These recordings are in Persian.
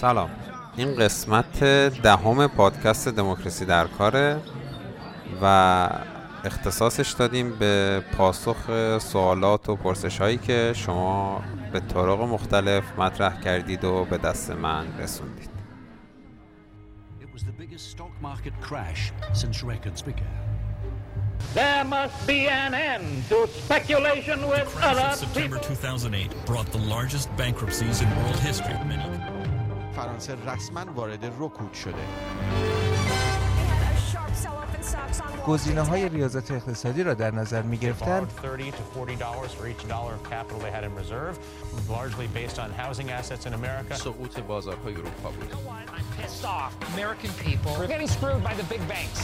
سلام این قسمت دهم پادکست دموکراسی در کاره و اختصاصش دادیم به پاسخ سوالات و پرسش هایی که شما به طرق مختلف مطرح کردید و به دست من رسوندید There must be an end to speculation with The crash other of September people. 2008 brought the largest bankruptcies in world history. Many فرانسه رسما وارد رکود شده گزینه های ریاضت اقتصادی را در نظر می گرفتند 30 to 40 dollars for each dollar of capital they had in reserve, largely based on housing assets in America. سقوط بازارهای اروپا بود I'm pissed off. American people, We're getting screwed by the big banks.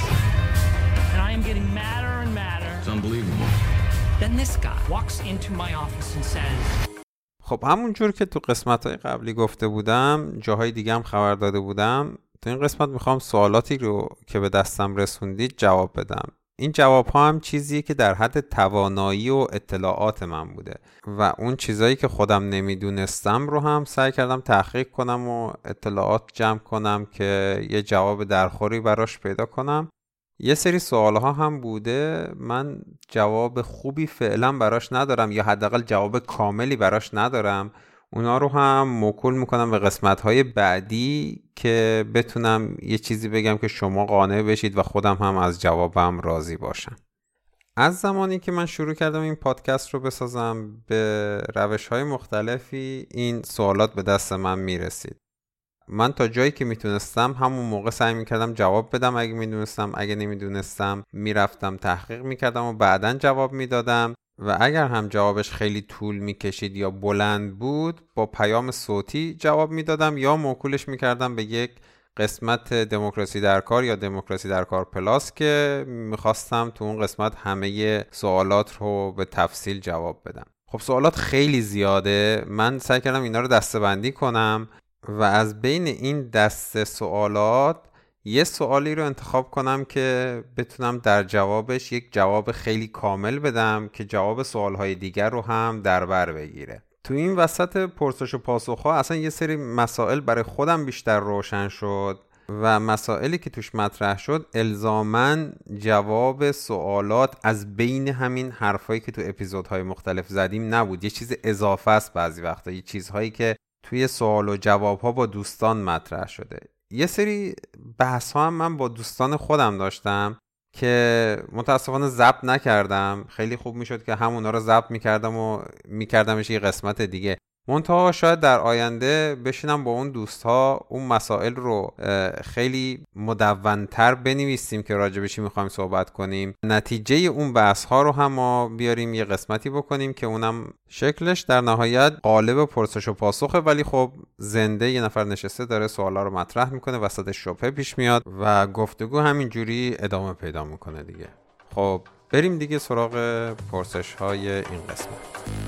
and I am getting madder and madder. It's unbelievable. Then this guy walks into my office and says, خب همون جور که تو قسمت های قبلی گفته بودم جاهای دیگه هم خبر داده بودم تو این قسمت می‌خوام سوالاتی رو که به دستم رسوندید جواب بدم. این جواب ها هم چیزیه که در حد توانایی و اطلاعات من بوده و اون چیزایی که خودم نمی‌دونستم رو هم سعی کردم تحقیق کنم و اطلاعات جمع کنم که یه جواب درخوری براش پیدا کنم. یه سری سوال ها هم بوده. من جواب خوبی فعلا براش ندارم یا حداقل جواب کاملی براش ندارم. اونا رو هم موکول می‌کنم به قسمت های بعدی که بتونم یه چیزی بگم که شما قانع بشید و خودم هم از جوابم راضی باشم. از زمانی که من شروع کردم این پادکست رو بسازم به روش های مختلفی این سوالات به دست من می‌رسید. من تا جایی که می‌تونستم همون موقع سعی می‌کردم جواب بدم اگه می‌دونستم اگه نمی‌دونستم می‌رفتم تحقیق می‌کردم و بعدا جواب می‌دادم. و اگر هم جوابش خیلی طول می‌کشید یا بلند بود با پیام صوتی جواب می‌دادم یا موکولش می‌کردم به یک قسمت دموکراسی در کار یا دموکراسی در کار پلاس که می‌خواستم تو اون قسمت همه سوالات رو به تفصیل جواب بدم. خب سوالات خیلی زیاده. من سعی کردم اینا رو دستبندی کنم. و از بین این دست سوالات یه سوالی رو انتخاب کنم که بتونم در جوابش یک جواب خیلی کامل بدم که جواب سوالهای دیگر رو هم در بر بگیره. تو این وسط پرسش و پاسخ اصلا یه سری مسائل برای خودم بیشتر روشن شد و مسائلی که توش مطرح شد الزامن جواب سوالات از بین همین حرفایی که تو اپیزودهای مختلف زدیم نبود. یه چیز اضافه است بعضی وقتا. یه چیزهایی که توی سوال و جواب ها با دوستان مطرح شده. یه سری بحث ها هم من با دوستان خودم داشتم که متاسفانه ضبط نکردم. خیلی خوب می‌شد که همونا رو ضبط می‌کردم و میکردمش یه قسمت دیگه. منتها شاید در آینده بشینم با اون دوست ها اون مسائل رو خیلی مدونتر بنویسیم که راجع چی می‌خوایم صحبت کنیم. نتیجه اون بحث ها رو هم ما بیاریم یه قسمتی بکنیم که اونم شکلش در نهایت قالب پرسش و پاسخه. ولی خب زنده یه نفر نشسته داره سوالا رو مطرح می‌کنه وسط شبهه پیش میاد و گفتگو همینجوری ادامه پیدا می‌کنه دیگه. خب بریم دیگه سراغ پرسش های این قسمت.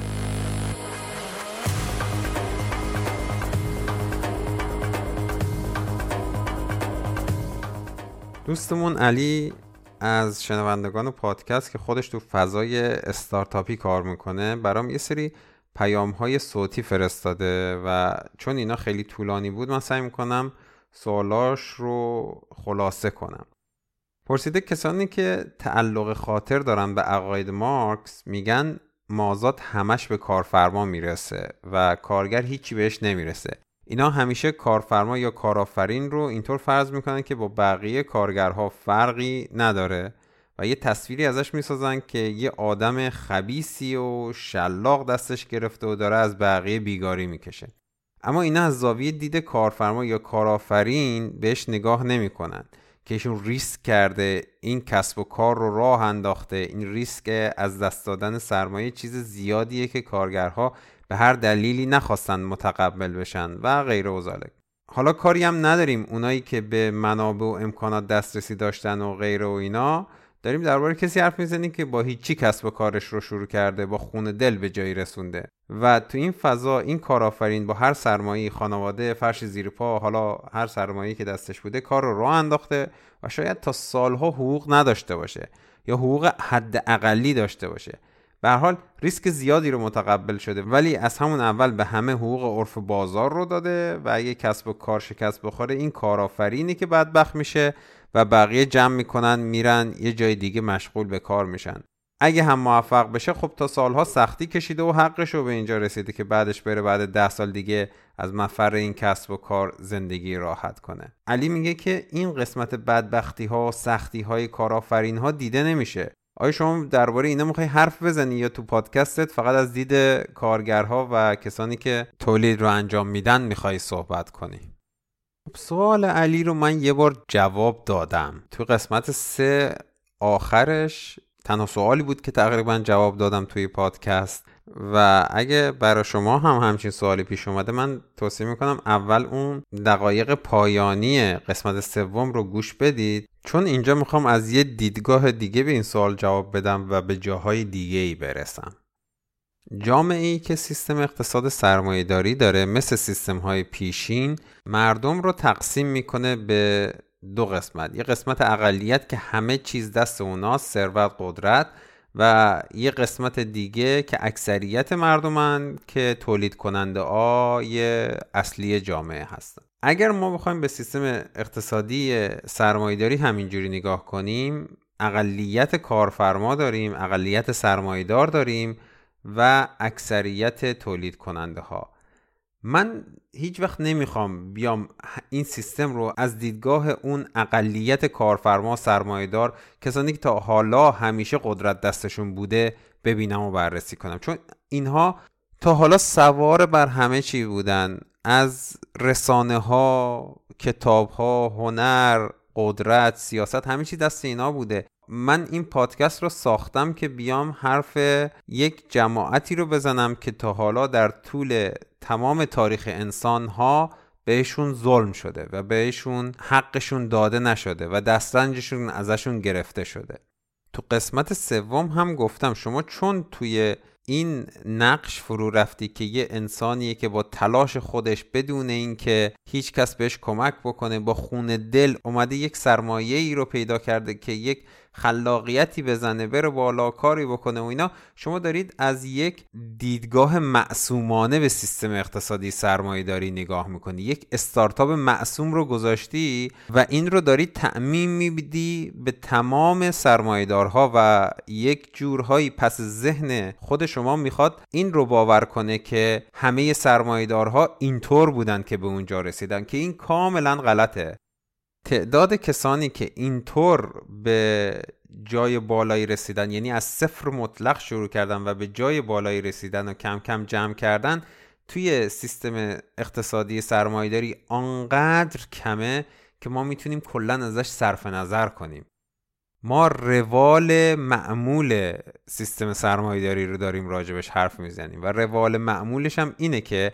دوستمون علی از شنوندگان پادکست که خودش تو فضای استارتاپی کار می‌کنه برام یه سری پیام های صوتی فرستاده و چون اینا خیلی طولانی بود من سعی می‌کنم سوالاش رو خلاصه کنم. پرسیده کسانی که تعلق خاطر دارن به عقاید مارکس میگن مازاد همش به کارفرما می‌رسه و کارگر هیچی بهش نمی‌رسه. اینا همیشه کارفرما یا کارآفرین رو اینطور فرض می‌کنن که با بقیه کارگرها فرقی نداره و یه تصویری ازش می‌سازن که یه آدم خبیسی و شلاق دستش گرفته و داره از بقیه بیگاری می‌کشه. اما اینا از زاویه دید کارفرما یا کارآفرین بهش نگاه نمی‌کنن که ایشون ریسک کرده این کسب و کار رو راه انداخته این ریسک از دست دادن سرمایه چیز زیادیه که کارگرها به هر دلیلی نخواستن متقبل بشن و غیر و ذالک حالا کاری هم نداریم. اونایی که به منابع و امکانات دسترسی داشتن و غیر و اینا داریم درباره کسی حرف می‌زنیم که با هیچی کسب و کارش رو شروع کرده با خون دل به جایی رسونده. و تو این فضا این کارآفرین با هر سرمایه خانواده فرش زیر پا حالا هر سرمایه که دستش بوده کار رو راه انداخته و شاید تا سالها حقوق نداشته باشه یا حقوق حد اقلی داشته باشه. به حال ریسک زیادی رو متقبل شده. ولی از همون اول به همه حقوق عرف بازار رو داده و اگه کسب و کار شکست بخوره این کارآفرینی که بدبخت میشه و بقیه جمع می‌کنن میرن یه جای دیگه مشغول به کار میشن. اگه هم موفق بشه خب تا سالها سختی کشیده و حقش رو به اینجا رسیده که بعدش بره بعد ده سال دیگه از مفر این کسب و کار زندگی راحت کنه. علی میگه که این قسمت بدبختی ها و سختی های کارآفرین ها دیده نمیشه. آیا شما درباره اینا می‌خوای حرف بزنی یا تو پادکستت فقط از دید کارگرها و کسانی که تولید رو انجام میدن می‌خوای صحبت کنی؟ خب، سوال علی رو من یه بار جواب دادم. تو قسمت سه آخرش تنها سوالی بود که تقریبا جواب دادم توی پادکست. و اگه برای شما هم همچین سوالی پیش اومده من توصیه می‌کنم اول اون دقایق پایانی قسمت سوم رو گوش بدید. چون اینجا می‌خوام از یه دیدگاه دیگه به این سوال جواب بدم و به جاهای دیگه ای برسم. جامعه ای که سیستم اقتصاد سرمایه داره مثل سیستم های پیشین مردم رو تقسیم می‌کنه به دو قسمت. یه قسمت اقلیت که همه چیز دست اوناست ثروت قدرت. و یه قسمت دیگه که اکثریت مردمن که تولید کننده آی اصلی جامعه هستن. اگر ما بخوایم به سیستم اقتصادی سرمایداری همینجوری نگاه کنیم اقلیت کارفرما داریم اقلیت سرمایدار داریم و اکثریت تولید کننده ها. من هیچ وقت نمی‌خوام بیام این سیستم رو از دیدگاه اون اقلیت کارفرما سرمایهدار کسانی که تا حالا همیشه قدرت دستشون بوده ببینم و بررسی کنم. چون اینها تا حالا سوار بر همه چی بودن. از رسانه ها کتاب ها هنر قدرت سیاست همه چی دست اینا بوده. من این پادکست رو ساختم که بیام حرف یک جماعتی رو بزنم که تا حالا در طول تمام تاریخ انسان ها بهشون ظلم شده و بهشون حقشون داده نشده و دسترنجشون ازشون گرفته شده. تو قسمت سوم هم گفتم شما چون توی این نقش فرو رفتی که یه انسانیه که با تلاش خودش بدون اینکه هیچ کس بهش کمک بکنه با خون دل اومده یک سرمایه ای رو پیدا کرده که یک خلاقیتی بزنه بره بالا کاری بکنه و اینا. شما دارید از یک دیدگاه معصومانه به سیستم اقتصادی سرمایه داری نگاه می‌کنی. یک استارتاپ معصوم رو گذاشتی و این رو داری تعمیم میبیدی به تمام سرمایهدارها و یک جورهایی پس ذهن خود شما می‌خواد این رو باور کنه که همه سرمایهدارها اینطور بودن که به اونجا رسیدن که این کاملا غلطه. تعداد کسانی که اینطور به جای بالایی رسیدن یعنی از صفر مطلق شروع کردن و به جای بالایی رسیدن و کم کم جمع کردن توی سیستم اقتصادی سرمایداری آنقدر کمه که ما می‌تونیم کلا ازش صرف نظر کنیم. ما روال معمول سیستم سرمایداری رو داریم راجبش حرف می‌زنیم و روال معمولش هم اینه که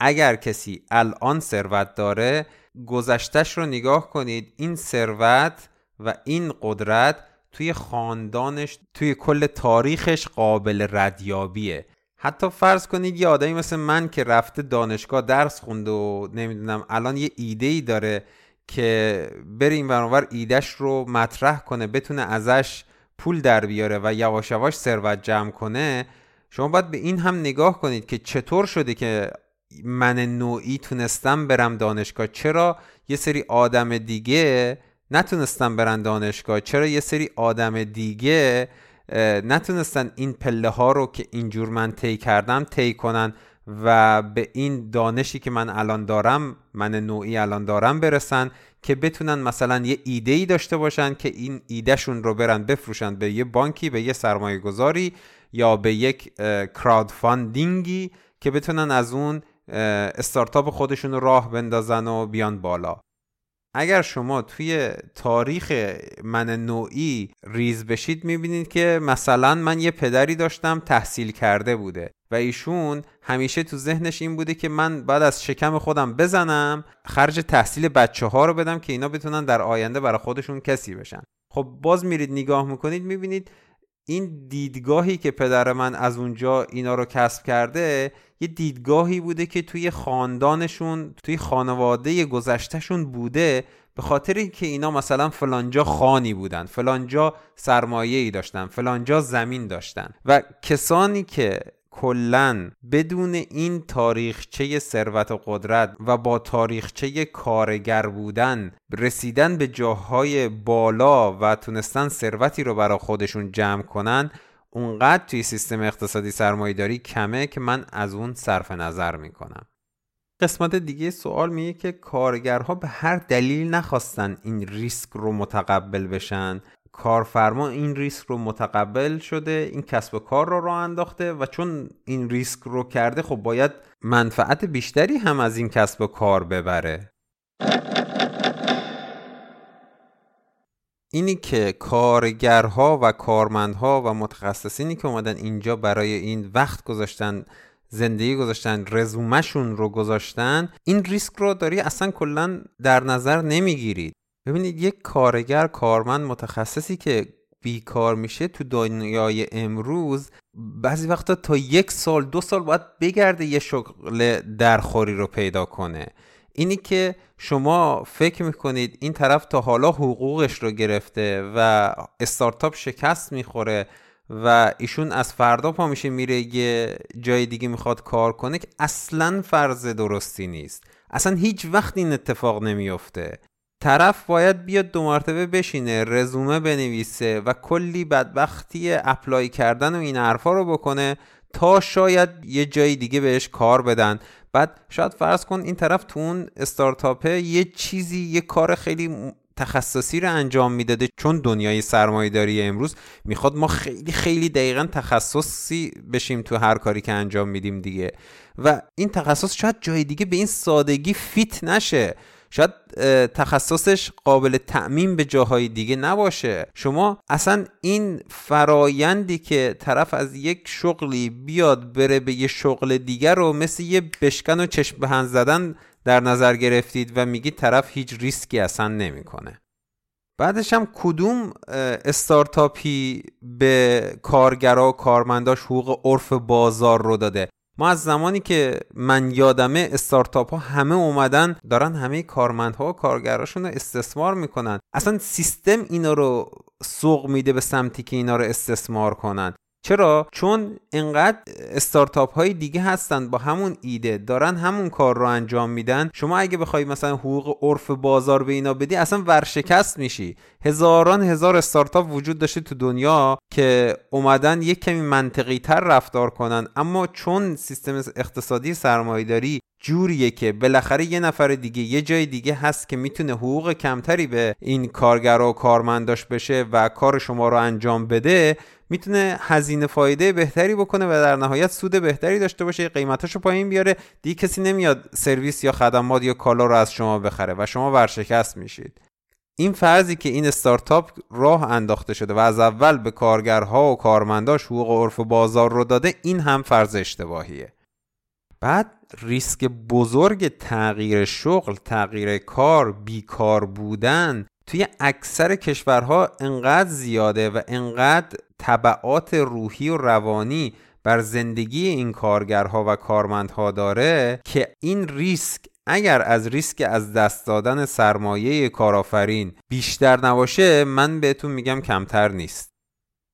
اگر کسی الان ثروت داره گذشتش رو نگاه کنید. این ثروت و این قدرت توی خاندانش توی کل تاریخش قابل ردیابیه. حتی فرض کنید یه آدمی مثل من که رفته دانشگاه درس خونده و نمی‌دونم الان یه ایده ای داره که بره این برانور ایدهش رو مطرح کنه بتونه ازش پول در بیاره و یواش یواش ثروت جمع کنه شما باید به این هم نگاه کنید که چطور شده که من نوعی تونستم برم دانشگاه. چرا یه سری آدم دیگه نتونستم برن دانشگاه؟ چرا یه سری آدم دیگه نتونستن این پله ها رو که اینجور من طی کردم طی کنن و به این دانشی که من الان دارم من نوعی الان دارم برسن که بتونن مثلا یه ایده ای داشته باشن که این ایدهشون رو برن بفروشن به یه بانکی به یه سرمایه گذاری یا به یک crowdfunding ی که بتونن از اون استارتاپ خودشون راه بندازن و بیان بالا. اگر شما توی تاریخ من نوعی ریز بشید می‌بینید که مثلا من یه پدری داشتم تحصیل کرده بوده و ایشون همیشه تو ذهنش این بوده که من بعد از شکم خودم بزنم خرج تحصیل بچه ها رو بدم که اینا بتونن در آینده برای خودشون کسی بشن. خب باز میرید نگاه می‌کنید می‌بینید این دیدگاهی که پدر من از اونجا اینا رو کسب کرده یه دیدگاهی بوده که توی خاندانشون توی خانواده گذشتهشون بوده به خاطر اینکه اینا مثلا فلانجا خانی بودن فلانجا سرمایه ای داشتن فلانجا زمین داشتن. و کسانی که کلا بدون این تاریخچه ثروت و قدرت و با تاریخچه کارگر بودن رسیدن به جاهای بالا و تونستن ثروتی رو برای خودشون جمع کنن اونقدر توی سیستم اقتصادی سرمایهداری کمه که من از اون صرف نظر می‌کنم. قسمت دیگه سوال میگه که کارگرها به هر دلیل نخواستن این ریسک رو متقبل بشن. کارفرما این ریسک رو متقبل شده این کسب و کار رو راه انداخته و چون این ریسک رو کرده خب باید منفعت بیشتری هم از این کسب و کار ببره. اینی که کارگرها و کارمندها و متخصصینی که اومدن اینجا برای این وقت گذاشتن زندگی گذاشتن رزومشون رو گذاشتن این ریسک رو داری اصلا کلا در نظر نمی‌گیرید ببینید یک کارگر کارمند متخصصی که بیکار میشه تو دنیای امروز بعضی وقتا تا یک سال دو سال باید بگرده یه شغل درخوری رو پیدا کنه. اینی که شما فکر می‌کنید این طرف تا حالا حقوقش رو گرفته و استارتاپ شکست می‌خوره و ایشون از فردا پا میشه میره یه جای دیگه می‌خواد کار کنه که اصلا فرض درستی نیست. اصلا هیچ وقت این اتفاق نمیافته. طرف باید بیاد دو مرتبه بشینه رزومه بنویسه و کلی بدبختی اپلای کردن و این حرفا رو بکنه تا شاید یه جای دیگه بهش کار بدن. بعد شاید فرض کن این طرف تو اون استارتاپه یه چیزی یه کار خیلی تخصصی رو انجام می‌داده. چون دنیای سرمایهداری امروز می‌خواد ما خیلی خیلی دقیقا تخصصی بشیم تو هر کاری که انجام میدیم دیگه. و این تخصص شاید جای دیگه به این سادگی فیت نشه. شاید تخصصش قابل تعمین به جاهای دیگه نباشه شما اصلا این فرایندی که طرف از یک شغلی بیاد بره به یه شغل دیگر رو مثل یه بشکن و چشم به هم زدن در نظر گرفتید و میگید طرف هیچ ریسکی اصلا نمی‌کنه. بعدش هم کدوم استارتاپی به کارگرا و کارمنداش حقوق عرف بازار رو داده ما از زمانی که من یادمه استارتاپ ها همه اومدن دارن همه کارمندها و کارگراشون رو استثمار می‌کنن. اصلا سیستم اینا رو سوق میده به سمتی که اینا رو استثمار کنن. چرا؟ چون انقدر استارتاپ های دیگه هستن با همون ایده دارن همون کار رو انجام میدن. شما اگه بخوای مثلا حقوق عرف بازار به اینا بدی اصلا ورشکست میشی. هزاران هزار استارتاپ وجود داشته تو دنیا که اومدن یک کمی منطقی تر رفتار کنن. اما چون سیستم اقتصادی سرمایهداری جوریه که بالاخره یه نفر دیگه یه جای دیگه هست که می‌تونه حقوق کمتری به این کارگر و کارمنداش بشه و کار شما رو انجام بده می‌تونه هزینه فایده بهتری بکنه و در نهایت سود بهتری داشته باشه قیمتاشو پایین بیاره. دیگه کسی نمیاد سرویس یا خدمات یا کالا رو از شما بخره و شما ورشکست میشید. این فرضی که این استارتاپ راه انداخته شده و از اول به کارگرها و کارمنداش حقوق عرف بازار رو داده این هم فرض اشتباهیه. بعد ریسک بزرگ تغییر شغل تغییر کار بیکار بودن توی اکثر کشورها انقدر زیاده و انقدر طبعات روحی و روانی بر زندگی این کارگرها و کارمندها داره که این ریسک اگر از ریسک از دست دادن سرمایه کارآفرین بیشتر نباشه من بهتون میگم کمتر نیست.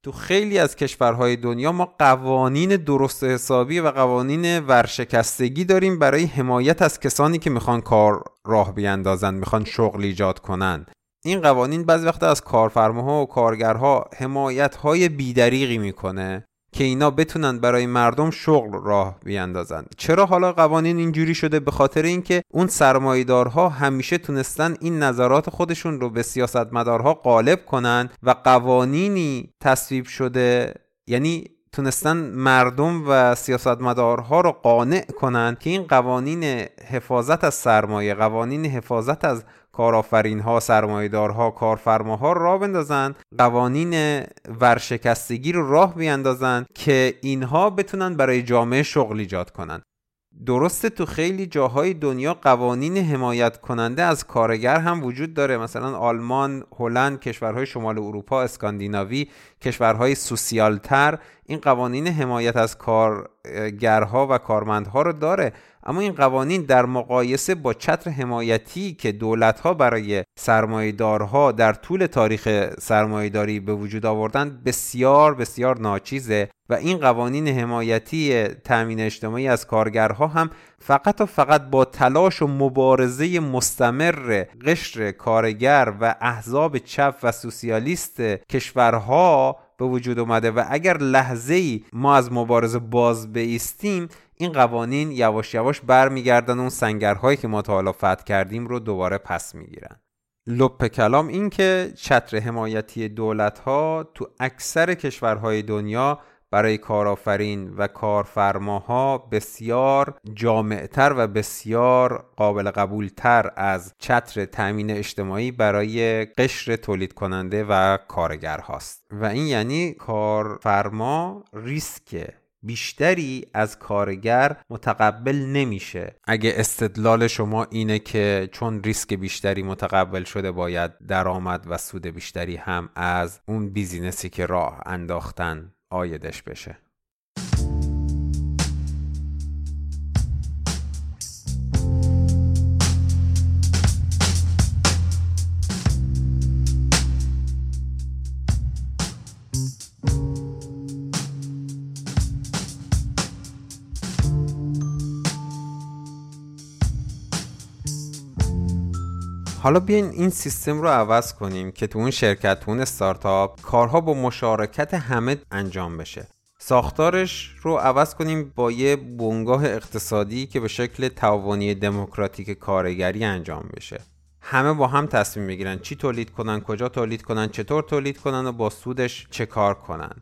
تو خیلی از کشورهای دنیا ما قوانین درست حسابی و قوانین ورشکستگی داریم برای حمایت از کسانی که می‌خوان کار راه بیاندازن می‌خوان شغل ایجاد کنن. این قوانین بعضی وقت از کارفرماها و کارگرها حمایت های بیدریقی می‌کنه که اینا بتونن برای مردم شغل راه بیاندازن. چرا حالا قوانین اینجوری شده؟ به خاطر اینکه اون سرمایدارها همیشه تونستن این نظرات خودشون رو به سیاستمدارها غالب کنن و قوانینی تصویب شده یعنی تونستن مردم و سیاستمدارها رو قانع کنن که این قوانین حفاظت از سرمایه قوانین حفاظت از کارآفرین ها سرمایدارها کارفرماها را بندازن قوانین ورشکستگی رو راه بیاندازن که اینها بتونن برای جامعه شغل ایجاد کنن. درسته تو خیلی جاهای دنیا قوانین حمایت کننده از کارگر هم وجود داره. مثلا آلمان، هلند، کشورهای شمال اروپا، اسکاندیناوی، کشورهای سوسیالتر این قوانین حمایت از کارگرها و کارمندها رو داره. اما این قوانین در مقایسه با چتر حمایتی که دولتها برای سرمایدارها در طول تاریخ سرمایداری به وجود آوردن بسیار بسیار ناچیزه و این قوانین حمایتی تأمین اجتماعی از کارگرها هم فقط و فقط با تلاش و مبارزه مستمر قشر کارگر و احزاب چپ و سوسیالیست کشورها به وجود اومده و اگر لحظه ای ما از مبارزه باز بیستیم این قوانین یواش یواش برمیگردن اون سنگرهایی که ما تا حالا فتح کردیم رو دوباره پس می‌گیرن. لپ کلام این که چتر حمایتی دولت ها تو اکثر کشورهای دنیا برای کارآفرین و کارفرماها بسیار جامعتر و بسیار قابل قبولتر از چتر تأمین اجتماعی برای قشر تولید کننده و کارگر هاست و این یعنی کارفرما ریسک بیشتری از کارگر متقبل نمیشه. اگه استدلال شما اینه که چون ریسک بیشتری متقبل شده باید درآمد و سود بیشتری هم از اون بیزینسی که راه انداختن آیدش بشه. حالا بیاین این سیستم رو عوض کنیم که تو اون شرکت تو اون استارتاپ کارها با مشارکت همه انجام بشه. ساختارش رو عوض کنیم با یه بنگاه اقتصادی که به شکل تعاونی دموکراتیک کارگری انجام بشه. همه با هم تصمیم بگیرن چی تولید کنن کجا تولید کنن چطور تولید کنن و با سودش چه کار کنن.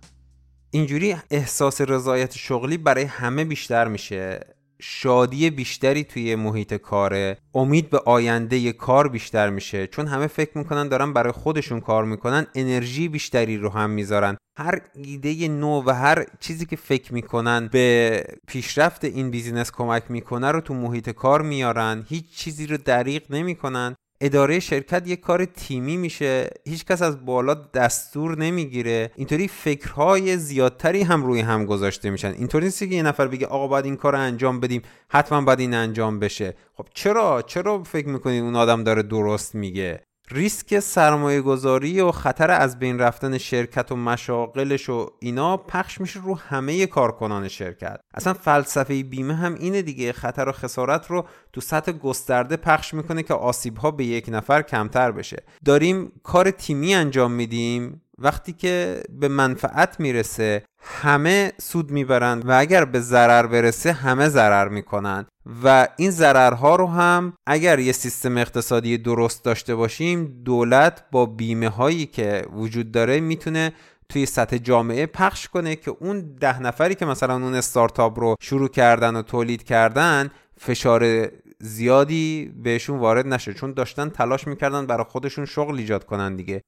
اینجوری احساس رضایت شغلی برای همه بیشتر میشه. شادی بیشتری توی محیط کاره امید به آینده کار بیشتر میشه. چون همه فکر می‌کنن دارن برای خودشون کار می‌کنن انرژی بیشتری رو هم می‌ذارن. هر ایده نو و هر چیزی که فکر می‌کنن به پیشرفت این بیزینس کمک می‌کنه رو تو محیط کار میارن. هیچ چیزی رو دریغ نمی‌کنن. اداره شرکت یک کار تیمی میشه. هیچکس از بالا دستور نمی‌گیره. اینطوری فکرهای زیادتری هم روی هم گذاشته میشن. اینطوری نیست که یه نفر بگه آقا باید این کار رو انجام بدیم حتما باید این انجام بشه. خب چرا؟ چرا فکر می‌کنید اون آدم داره درست میگه؟ ریسک سرمایه گذاری و خطر از بین رفتن شرکت و مشاقلش و اینا پخش میشه رو همه کارکنان شرکت. اصلا فلسفه بیمه هم اینه دیگه خطر و خسارت رو تو سطح گسترده پخش می‌کنه که آسیب ها به یک نفر کمتر بشه. داریم کار تیمی انجام میدیم. وقتی که به منفعت می‌رسه همه سود می‌برند و اگر به ضرر برسه همه ضرر می‌کنن و این ضررها رو هم اگر یه سیستم اقتصادی درست داشته باشیم دولت با بیمه هایی که وجود داره می‌تونه توی سطح جامعه پخش کنه که اون ده نفری که مثلا اون استارتاپ رو شروع کردن و تولید کردن فشار زیادی بهشون وارد نشه. چون داشتن تلاش می‌کردن برای خودشون شغل ایجاد کنن دیگه.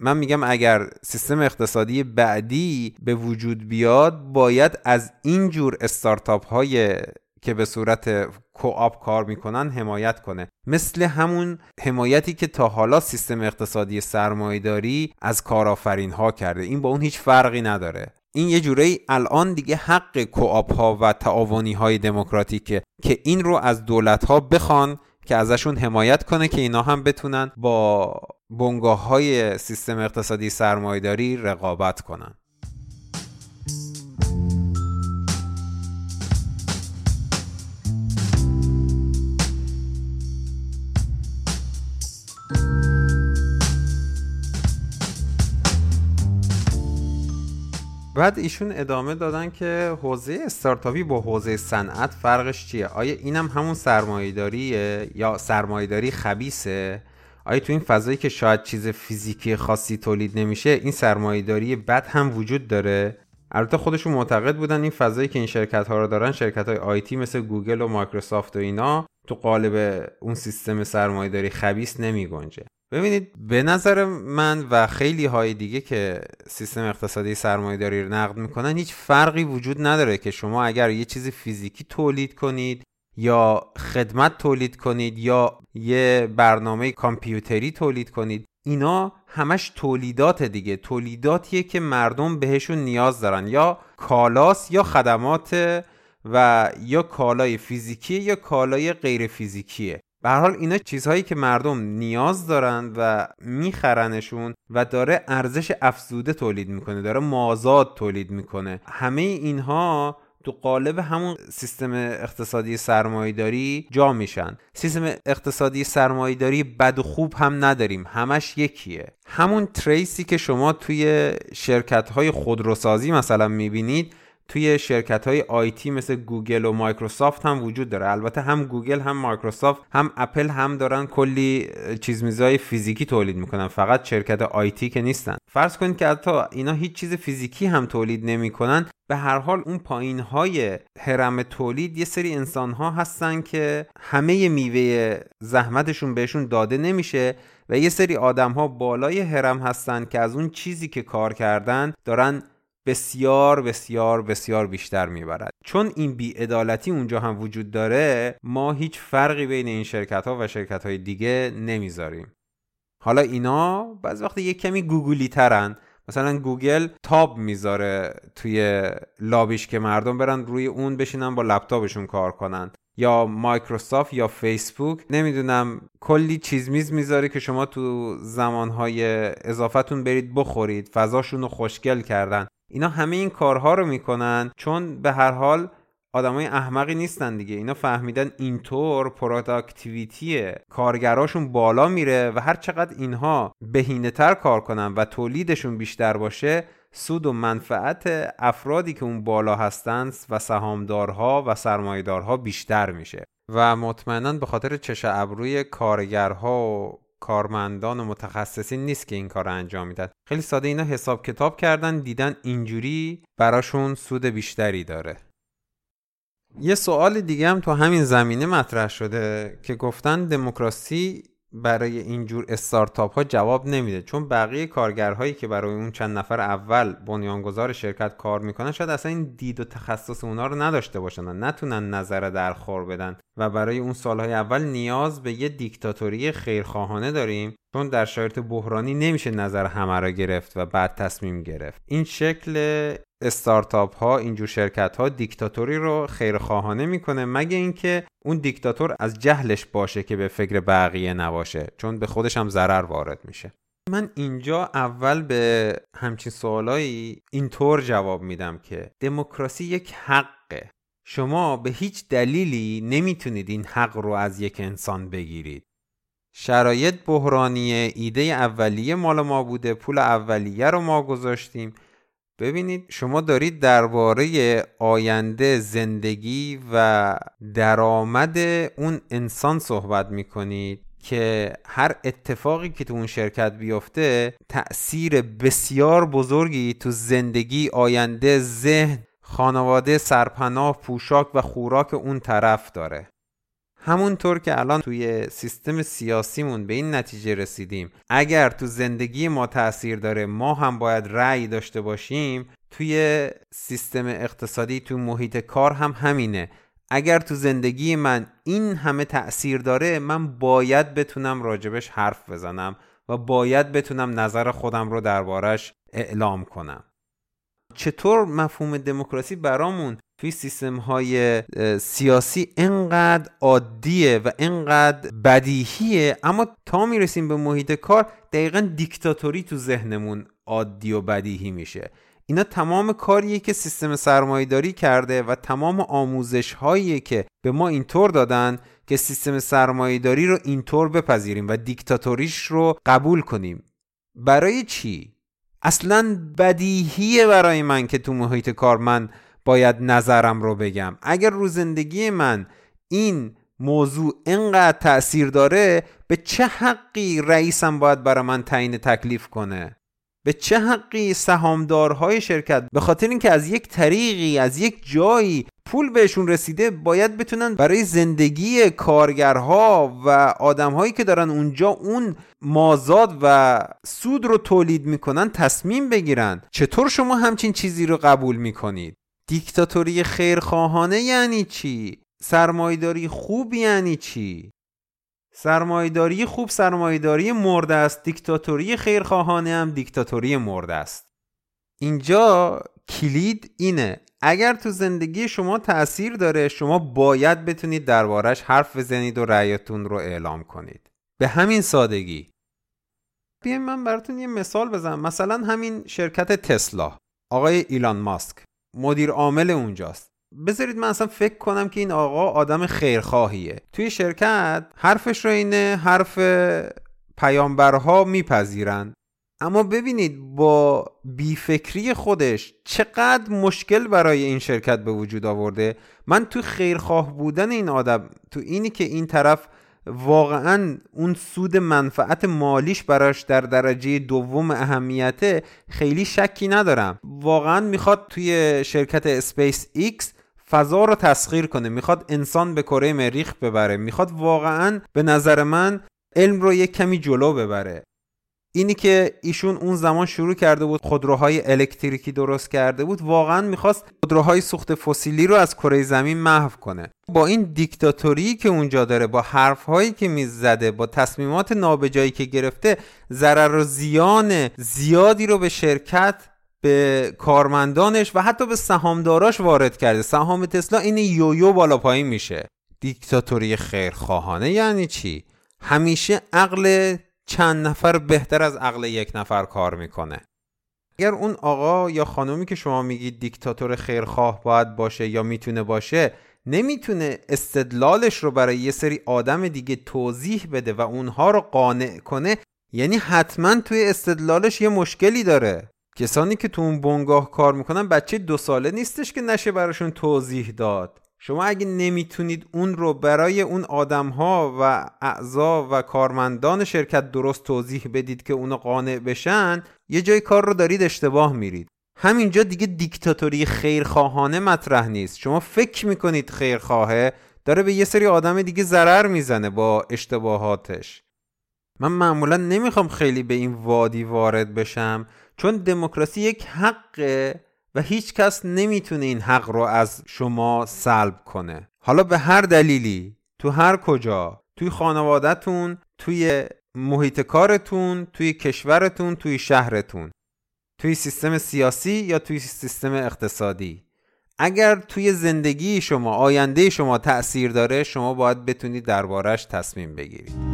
من میگم اگر سیستم اقتصادی بعدی به وجود بیاد باید از این جور استارتاپ های که به صورت کوآپ کار می‌کنن حمایت کنه. مثل همون حمایتی که تا حالا سیستم اقتصادی سرمایهداری از کارآفرین ها کرده. این با اون هیچ فرقی نداره. این یه جوره الان دیگه حق کوآپ ها و تعاونی های دموکراتیکه که این رو از دولت ها بخوان که ازشون حمایت کنه که اینا هم بتونن با بنگاه های سیستم اقتصادی سرمایداری رقابت کنن. بعد ایشون ادامه دادن که حوزه استارتاپی با حوزه صنعت فرقش چیه؟ آیا اینم همون سرمایه‌داریه یا سرمایه‌داری خبیثه آیا تو این فضایی که شاید چیز فیزیکی خاصی تولید نمیشه این سرمایهداری بد هم وجود داره؟ البته خودشون معتقد بودن این فضایی که این شرکت ها رو دارن شرکت های IT مثل گوگل و مایکروسافت و اینا تو قالب اون سیستم سرمایهداری خبیث نمی گنجه ببینید به نظر من و خیلی های دیگه که سیستم اقتصادی سرمایهداری رو نقد می‌کنن هیچ فرقی وجود نداره که شما اگر یه چیز فیزیکی تولید کنید یا خدمت تولید کنید یا یه برنامه کامپیوتری تولید کنید اینا همش تولیدات دیگه. تولیداتیه که مردم بهشون نیاز دارن. یا کالاس یا خدمات و یا کالای فیزیکی یا کالای غیر فیزیکیه. به حال اینا چیزهایی که مردم نیاز دارن و میخرنشون و داره ارزش افزوده تولید می‌کنه داره مازاد تولید می‌کنه. همه اینها تو قالب همون سیستم اقتصادی سرمایهداری جا میشن. سیستم اقتصادی سرمایهداری بد و خوب هم نداریم همش یکیه. همون حرصی که شما توی شرکت های خودروسازی مثلا می‌بینید توی شرکت های IT مثل گوگل و مایکروسافت هم وجود داره. البته هم گوگل هم مایکروسافت هم اپل هم دارن کلی چیز میزای فیزیکی تولید می‌کنن. فقط شرکت IT که نیستن. فرض کنید که حتی اینا هیچ چیز فیزیکی هم تولید نمی‌کنن. به هر حال اون پایین های هرم تولید یه سری انسان ها هستن که همه میوه زحمتشون بهشون داده نمیشه و یه سری آدم ها بالای هرم هستن که از اون چیزی که کار کردن دارن بسیار بسیار بسیار بیشتر می‌برد. چون این بیعدالتی اونجا هم وجود داره ما هیچ فرقی بین این شرکت ها و شرکت های دیگه نمی‌ذاریم. حالا اینا بعض وقت یک کمی گوگلی ترن مثلا گوگل تاب می‌ذاره توی لابیش که مردم برن روی اون بشینن با لپتاپشون کار کنن. یا مایکروسافت یا فیسبوک. نمی‌دونم کلی چیز میز می‌ذاره که شما تو زمانهای اضافتون برید بخورید فضاشون رو خوشگل کردن. اینا همه این کارها رو می‌کنن چون به هر حال آدمای احمقی نیستن دیگه. اینا فهمیدن اینطور productivity کارگراشون بالا میره و هر چقدر اینها بهینه تر کار کنن و تولیدشون بیشتر باشه سود و منفعت افرادی که اون بالا هستند و سهامدارها و سرمایدارها بیشتر میشه. و مطمئنا به خاطر چش ابروی کارگرها و کارمندان و متخصصین نیست که این کار رو انجام میدن. خیلی ساده اینا حساب کتاب کردن دیدن اینجوری براشون سود بیشتری داره. یه سوال دیگه هم تو همین زمینه مطرح شده که گفتن دموکراسی برای اینجور استارتاپ ها جواب نمیده. چون بقیه کارگرهایی که برای اون چند نفر اول بنیانگذار شرکت کار می‌کنن شاید اصلا این دید و تخصص اونا رو نداشته باشن نتونن نظر درخور بدن. و برای اون سالهای اول نیاز به یه دیکتاتوری خیرخواهانه داریم چون در شرایط بحرانی نمیشه نظر همه را گرفت و بعد تصمیم گرفت. این شکل استارتاپ ها اینجور شرکت ها دیکتاتوری رو خیرخواهانه می‌کنه مگه اینکه اون دیکتاتور از جهلش باشه که به فکر بقیه نباشه چون به خودش هم ضرر وارد میشه. من اینجا اول به همچین سوالایی اینطور جواب میدم که دموکراسی یک حقه. شما به هیچ دلیلی نمی‌تونید این حق رو از یک انسان بگیرید. شرایط بحرانی ایده اولیه مال ما بوده پول اولیه رو ما گذاشتیم. ببینید شما دارید درباره آینده زندگی و درآمد اون انسان صحبت می‌کنید که هر اتفاقی که تو اون شرکت بیفته تأثیر بسیار بزرگی تو زندگی آینده ذهن خانواده سرپناه پوشاک و خوراک اون طرف داره. همونطور که الان توی سیستم سیاسیمون به این نتیجه رسیدیم اگر تو زندگی ما تاثیر داره ما هم باید رأی داشته باشیم توی سیستم اقتصادی تو محیط کار هم همینه. اگر تو زندگی من این همه تأثیر داره من باید بتونم راجبش حرف بزنم و باید بتونم نظر خودم رو دربارش اعلام کنم. چطور مفهوم دموکراسی برامون توی سیستم های سیاسی انقدر عادیه و انقدر بدیهیه اما تا می‌رسیم به محیط کار دقیقا دیکتاتوری تو ذهنمون عادی و بدیهی میشه اینا تمام کاریه که سیستم سرمایهداری کرده و تمام آموزش هایی که به ما اینطور دادن که سیستم سرمایهداری رو اینطور بپذیریم و دیکتاتوریش رو قبول کنیم برای چی؟ اصلا بدیهیه برای من که تو محیط کار من باید نظرم رو بگم. اگر رو زندگی من این موضوع اینقدر تأثیر داره به چه حقی رئیسم باید برای من تعیین تکلیف کنه؟ به چه حقی سهامدارهای شرکت به خاطر اینکه از یک طریقی از یک جایی پول بهشون رسیده باید بتونن برای زندگی کارگرها و آدمهایی که دارن اونجا اون مازاد و سود رو تولید می‌کنن تصمیم بگیرن چطور شما همچین چیزی رو قبول می‌کنید. دیکتاتوری خیرخواهانه یعنی چی؟ سرمایداری خوب یعنی چی؟ سرمایداری خوب سرمایداری مرده است دیکتاتوری خیرخواهانه هم دیکتاتوری مرده است. اینجا کلید اینه. اگر تو زندگی شما تاثیر داره شما باید بتونید دربارش حرف بزنید و رأیتون رو اعلام کنید. به همین سادگی. بیایم من براتون یه مثال بزنم. مثلا همین شرکت تسلا. آقای ایلان ماسک. مدیر عامل اونجاست. بذارید من اصلا فکر کنم که این آقا آدم خیرخواهیه. توی شرکت حرفش رو اینه حرف پیامبرها میپذیرن. اما ببینید با بیفکری خودش چقدر مشکل برای این شرکت به وجود آورده. من تو خیرخواه بودن این آدم تو اینی که این طرف واقعا اون سود منفعت مالیش براش در درجه دوم اهمیته خیلی شکی ندارم. واقعا می‌خواد توی شرکت اسپیس ایکس فضا رو تسخیر کنه می‌خواد انسان به کره مریخ ببره می‌خواد واقعا به نظر من علم رو یک کمی جلو ببره. اینی که ایشون اون زمان شروع کرده بود خودروهای الکتریکی درست کرده بود واقعا می‌خواست خودروهای سوخت فسیلی رو از کره زمین محو کنه. با این دیکتاتوری که اونجا داره با حرفهایی که می‌زده با تصمیمات نابجایی که گرفته ضرر و زیان زیادی رو به شرکت به کارمندانش و حتی به سهامداراش وارد کرده. سهام تسلا این یویو بالا پایین میشه. دیکتاتوری خیرخواهانه یعنی چی؟ همیشه عقل چند نفر بهتر از عقل یک نفر کار می‌کنه. اگر اون آقا یا خانومی که شما میگید دیکتاتور خیرخواه باید باشه یا می‌تونه باشه نمی‌تونه استدلالش رو برای یه سری آدم دیگه توضیح بده و اونها رو قانع کنه یعنی حتما توی استدلالش یه مشکلی داره. کسانی که تو اون بنگاه کار می‌کنن بچه دو ساله نیستش که نشه براشون توضیح داد. شما اگه نمی‌تونید اون رو برای اون آدم ها و اعضا و کارمندان شرکت درست توضیح بدید که اونو قانع بشن یه جای کار رو دارید اشتباه میرید. همینجا دیگه دیکتاتوری خیرخواهانه مطرح نیست. شما فکر می‌کنید خیرخواهه داره به یه سری آدم دیگه ضرر می‌زنه با اشتباهاتش. من معمولا نمی‌خوام خیلی به این وادی وارد بشم چون دموکراسی یک حقه. و هیچ کس نمی‌تونه این حق رو از شما سلب کنه. حالا به هر دلیلی تو هر کجا توی خانوادهتون توی محیط کارتون توی کشورتون توی شهرتون توی سیستم سیاسی یا توی سیستم اقتصادی. اگر توی زندگی شما آینده شما تأثیر داره شما باید بتونید دربارش تصمیم بگیرید.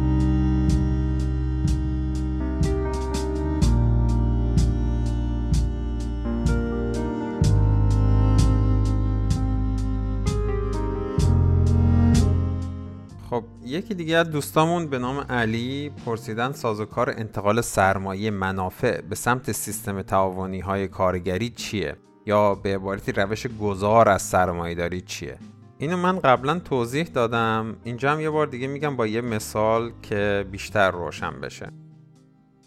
یکی دیگه از دوستامون به نام علی پرسیدن سازوکار انتقال سرمایه منافع به سمت سیستم تعاونی های کارگری چیه؟ یا به عبارتی روش گذار از سرمایه داری چیه؟ اینو من قبلا توضیح دادم. اینجا هم یه بار دیگه میگم با یه مثال که بیشتر روشن بشه.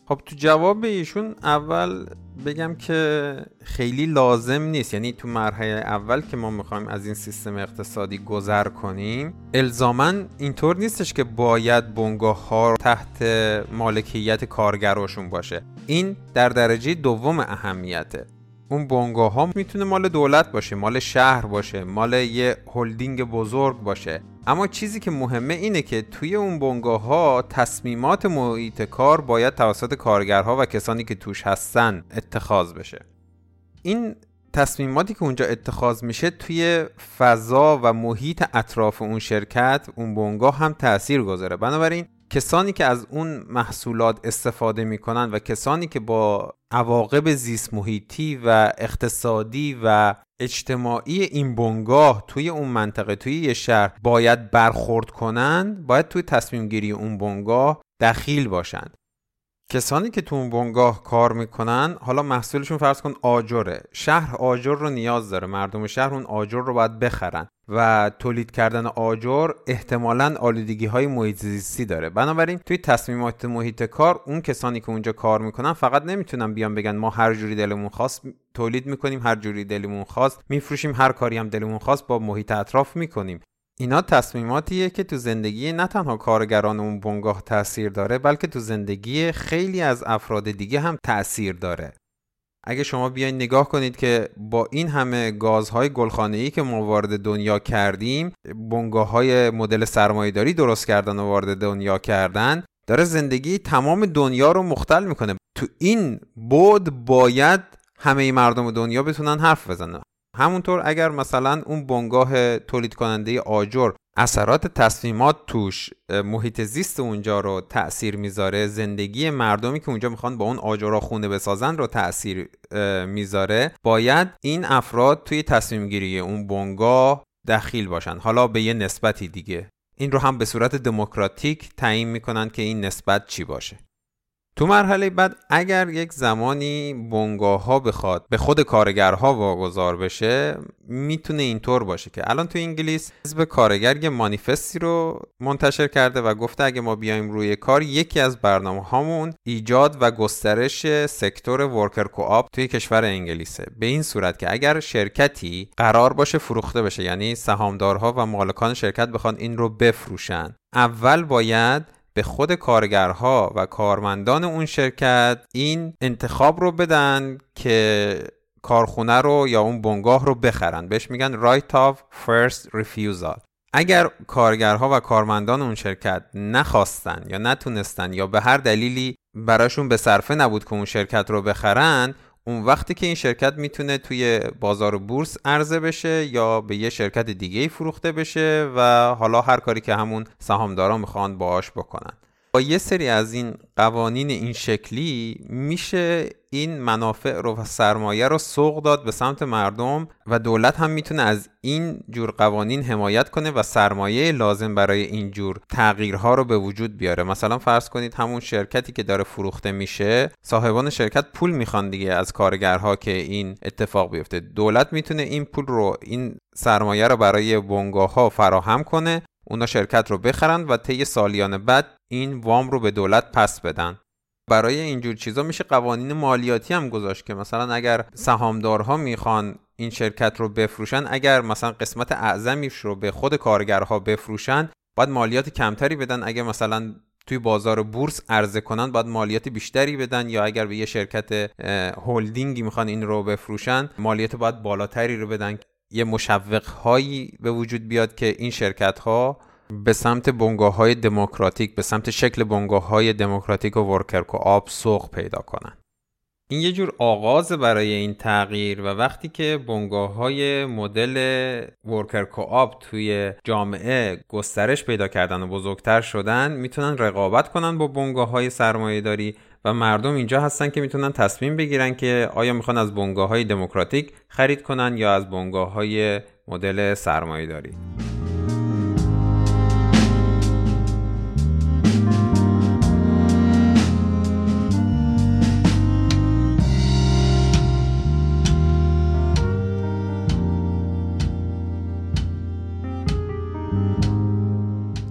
خب تو جواب ایشون اول بگم که خیلی لازم نیست. یعنی تو مرحله اول که ما می‌خوایم از این سیستم اقتصادی گذر کنیم الزاما اینطور نیستش که باید بنگاه ها تحت مالکیت کارگراشون باشه. این در درجه دوم اهمیته. اون بنگاه ها می‌تونه مال دولت باشه مال شهر باشه مال یه هلدینگ بزرگ باشه. اما چیزی که مهمه اینه که توی اون بنگاه ها تصمیمات محیط کار باید توسط کارگرها و کسانی که توش هستن اتخاذ بشه. این تصمیماتی که اونجا اتخاذ میشه توی فضا و محیط اطراف اون شرکت اون بنگاه هم تاثیر گذاره. بنابراین کسانی که از اون محصولات استفاده می‌کنن و کسانی که با عواقب زیست محیطی و اقتصادی و اجتماعی این بنگاه توی اون منطقه توی یه شهر باید برخورد کنند باید توی تصمیم گیری اون بنگاه دخیل باشند. کسانی که تو اون بنگاه کار می‌کنن حالا محصولشون فرض کن آجره. شهر آجر رو نیاز داره. مردم شهر اون آجر رو باید بخرن. و تولید کردن آجر احتمالا آلودگی های محیط زیستی داره. بنابراین توی تصمیمات محیط کار اون کسانی که اونجا کار می‌کنن فقط نمی‌تونن بیان بگن ما هر جوری دلمون خواست تولید می‌کنیم هر جوری دلمون خواست میفروشیم هر کاری هم دلمون خواست با محیط اطراف می‌کنیم. اینا تصمیماتیه که تو زندگی نه تنها کارگران اون بنگاه تاثیر داره بلکه تو زندگی خیلی از افراد دیگه هم تاثیر داره. اگه شما بیاین نگاه کنید که با این همه گازهای گلخانه‌ای که ما وارد دنیا کردیم بنگاه های مدل سرمایهداری درست کردن و وارد دنیا کردن داره زندگی تمام دنیا رو مختل می‌کنه. تو این بود باید همه مردم دنیا بتونن حرف بزنن. همونطور اگر مثلا اون بنگاه تولید کننده آجر اثرات تصمیمات توش محیط زیست اونجا رو تأثیر می‌ذاره زندگی مردمی که اونجا می‌خوان با اون آجرها خونه بسازن رو تأثیر می‌ذاره باید این افراد توی تصمیم گیری اون بنگاه دخیل باشن. حالا به یه نسبتی دیگه. این رو هم به صورت دموکراتیک تعیین می‌کنن که این نسبت چی باشه. تو مرحله بعد اگر یک زمانی بنگاه ها بخواد به خود کارگرها واگذار بشه می‌تونه اینطور باشه که الان تو انگلیس حزب کارگر یه مانیفستی رو منتشر کرده و گفته اگه ما بیایم روی کار یکی از برنامه هامون ایجاد و گسترش سکتور ورکر کوآپ توی کشور انگلیسه. به این صورت که اگر شرکتی قرار باشه فروخته بشه یعنی سهامدارها و مالکان شرکت بخوان این رو بفروشن اول باید به خود کارگرها و کارمندان اون شرکت این انتخاب رو بدن که کارخونه رو یا اون بنگاه رو بخرن. بهش میگن right of first refusal. اگر کارگرها و کارمندان اون شرکت نخواستن یا نتونستن یا به هر دلیلی براشون به صرفه نبود که اون شرکت رو بخرن اون وقتی که این شرکت می‌تونه توی بازار بورس عرضه بشه یا به یه شرکت دیگه فروخته بشه و حالا هر کاری که همون سهامدارا می‌خوان باهاش بکنن. با یه سری از این قوانین این شکلی میشه این منافع رو و سرمایه رو سوق داد به سمت مردم و دولت هم می‌تونه از این جور قوانین حمایت کنه و سرمایه لازم برای این جور تغییرها رو به وجود بیاره. مثلا فرض کنید همون شرکتی که داره فروخته میشه صاحبان شرکت پول می‌خوان دیگه از کارگرها که این اتفاق بیفته. دولت می‌تونه این پول رو این سرمایه رو برای بنگاه ها فراهم کنه اونا شرکت رو بخرن و طی سالیان بعد این وام رو به دولت پس بدن. برای اینجور چیزا میشه قوانین مالیاتی هم گذاشت که مثلا اگر سهامدارها می‌خوان این شرکت رو بفروشن اگر مثلا قسمت اعظمیش رو به خود کارگرها بفروشن باید مالیات کمتری بدن. اگر مثلا توی بازار بورس عرضه کنن باید مالیات بیشتری بدن. یا اگر به یه شرکت هولدینگی می‌خوان این رو بفروشن مالیات باید بالاتری رو بدن. یه مشوق هایی به وجود بیاد که این شرکت ها به سمت بنگاه های دموکراتیک به سمت شکل بنگاه های دموکراتیک و ورکر آب سوق پیدا کنن این یه جور آغاز برای این تغییر و وقتی که بنگاه های مدل ورکر کوآپ توی جامعه گسترش پیدا کردن و بزرگتر شدن می‌تونن رقابت کنن با بنگاه های سرمایه داری و مردم اینجا هستن که می‌تونن تصمیم بگیرن که آیا می‌خوان از بنگاه های دموکراتیک خرید کنن یا از بنگاه های مدل سرمایه داری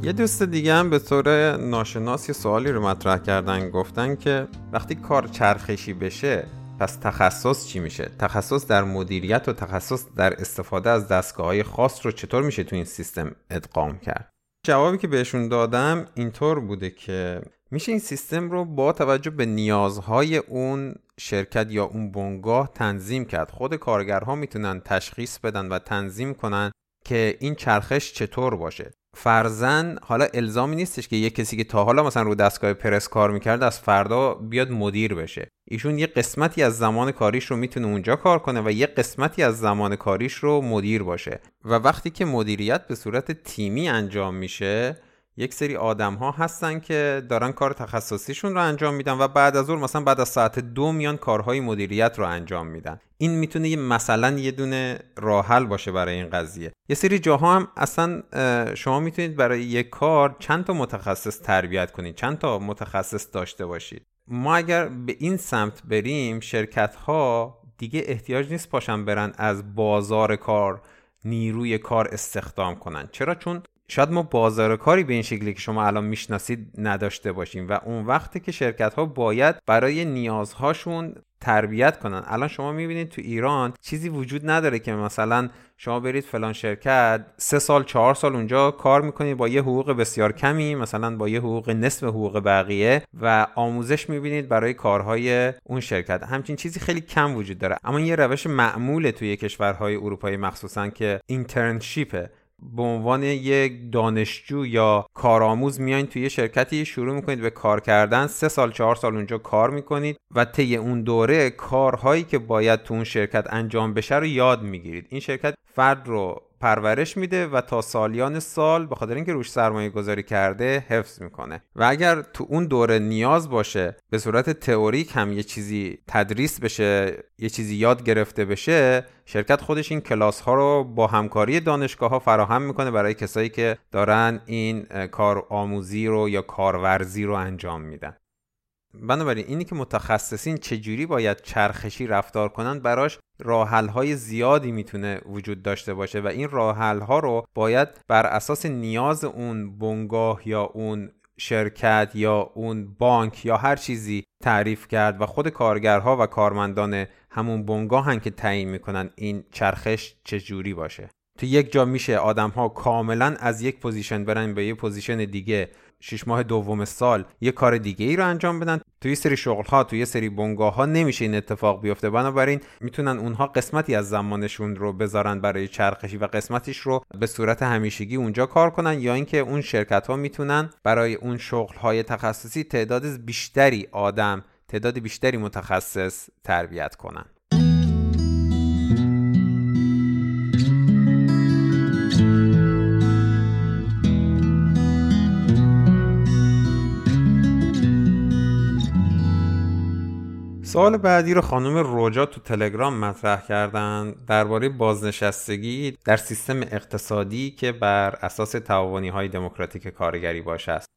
یه دوست دیگه هم به طور ناشناس یه سوالی رو مطرح کردن گفتن که وقتی کار چرخشی بشه پس تخصص چی میشه؟ تخصص در مدیریت و تخصص در استفاده از دستگاه های خاص رو چطور میشه تو این سیستم ادغام کرد؟ جوابی که بهشون دادم اینطور بوده که میشه این سیستم رو با توجه به نیازهای اون شرکت یا اون بنگاه تنظیم کرد خود کارگرها می‌تونن تشخیص بدن و تنظیم کنن که این چرخش چطور باشه فرزن حالا الزامی نیستش که یه کسی که تا حالا مثلا رو دستگاه پرس کار می‌کرد از فردا بیاد مدیر بشه. ایشون یه قسمتی از زمان کاریش رو می‌تونه اونجا کار کنه و یه قسمتی از زمان کاریش رو مدیر باشه. و وقتی که مدیریت به صورت تیمی انجام میشه یک سری آدم ها هستن که دارن کار تخصصیشون رو انجام میدن و بعد از اون مثلا بعد از ساعت دو میان کارهای مدیریت رو انجام میدن. این می‌تونه یه مثلا یه دونه راه حل باشه برای این قضیه. یه سری جاها هم اصلا شما می‌تونید برای یک کار چند تا متخصص تربیت کنید چند تا متخصص داشته باشید. ما اگر به این سمت بریم شرکت ها دیگه احتیاج نیست پاشن برن از بازار کار نیروی کار استخدام کنن. چرا؟ چون شاید ما بازار کاری به این شکلی که شما الان می‌شناسید نداشته باشیم و اون وقتی که شرکت ها باید برای نیازهاشون تربیت کنن. الان شما می‌بینید تو ایران چیزی وجود نداره که مثلا شما برید فلان شرکت سه سال چهار سال اونجا کار می‌کنید با یه حقوق بسیار کمی مثلا با یه حقوق نصف حقوق بقیه و آموزش می‌بینید برای کارهای اون شرکت. همچین چیزی خیلی کم وجود داره. اما یه روش معموله توی کشورهای اروپایی مخصوصا که اینترنشیپه به عنوان یک دانشجو یا کارآموز میایین توی یه شرکتی شروع می‌کنید به کار کردن سه سال چهار سال اونجا کار می‌کنید و طی اون دوره کارهایی که باید تو اون شرکت انجام بشه رو یاد می‌گیرید. این شرکت فرد رو پرورش میده و تا سالیان سال به خاطر اینکه روش سرمایه گذاری کرده حفظ می‌کنه. و اگر تو اون دوره نیاز باشه به صورت تئوریک هم یه چیزی تدریس بشه یه چیزی یاد گرفته بشه شرکت خودش این کلاس ها رو با همکاری دانشگاه ها فراهم می‌کنه برای کسایی که دارن این کار آموزی رو یا کارورزی رو انجام میدن. بنابراین اینی که متخصصین چجوری باید چرخشی رفتار کنند براش راحل های زیادی می‌تونه وجود داشته باشه و این راحل ها رو باید بر اساس نیاز اون بنگاه یا اون شرکت یا اون بانک یا هر چیزی تعریف کرد و خود کارگرها و کارمندان همون بنگاه هم که تعیین می‌کنن این چرخش چجوری باشه. تو یک جا میشه آدم ها کاملا از یک position برن به یه position دیگه. شش ماه دوم سال یه کار دیگه ای رو انجام بدن. تو یه سری شغل ها تو یه سری بنگاه ها نمیشه این اتفاق بیفته. بنابراین می‌تونن اونها قسمتی از زمانشون رو بذارن برای چرخشی و قسمتیش رو به صورت همیشگی اونجا کار کنن یا اینکه اون شرکت ها می‌تونن برای اون شغل های تخصصی تعداد بیشتری آدم تعداد بیشتری متخصص تربیت کنن. سوال بعدی رو خانم روجا تو تلگرام مطرح کردن. درباره بازنشستگی در سیستم اقتصادی که بر اساس تعاونی های دموکراتیک کارگری باشه است.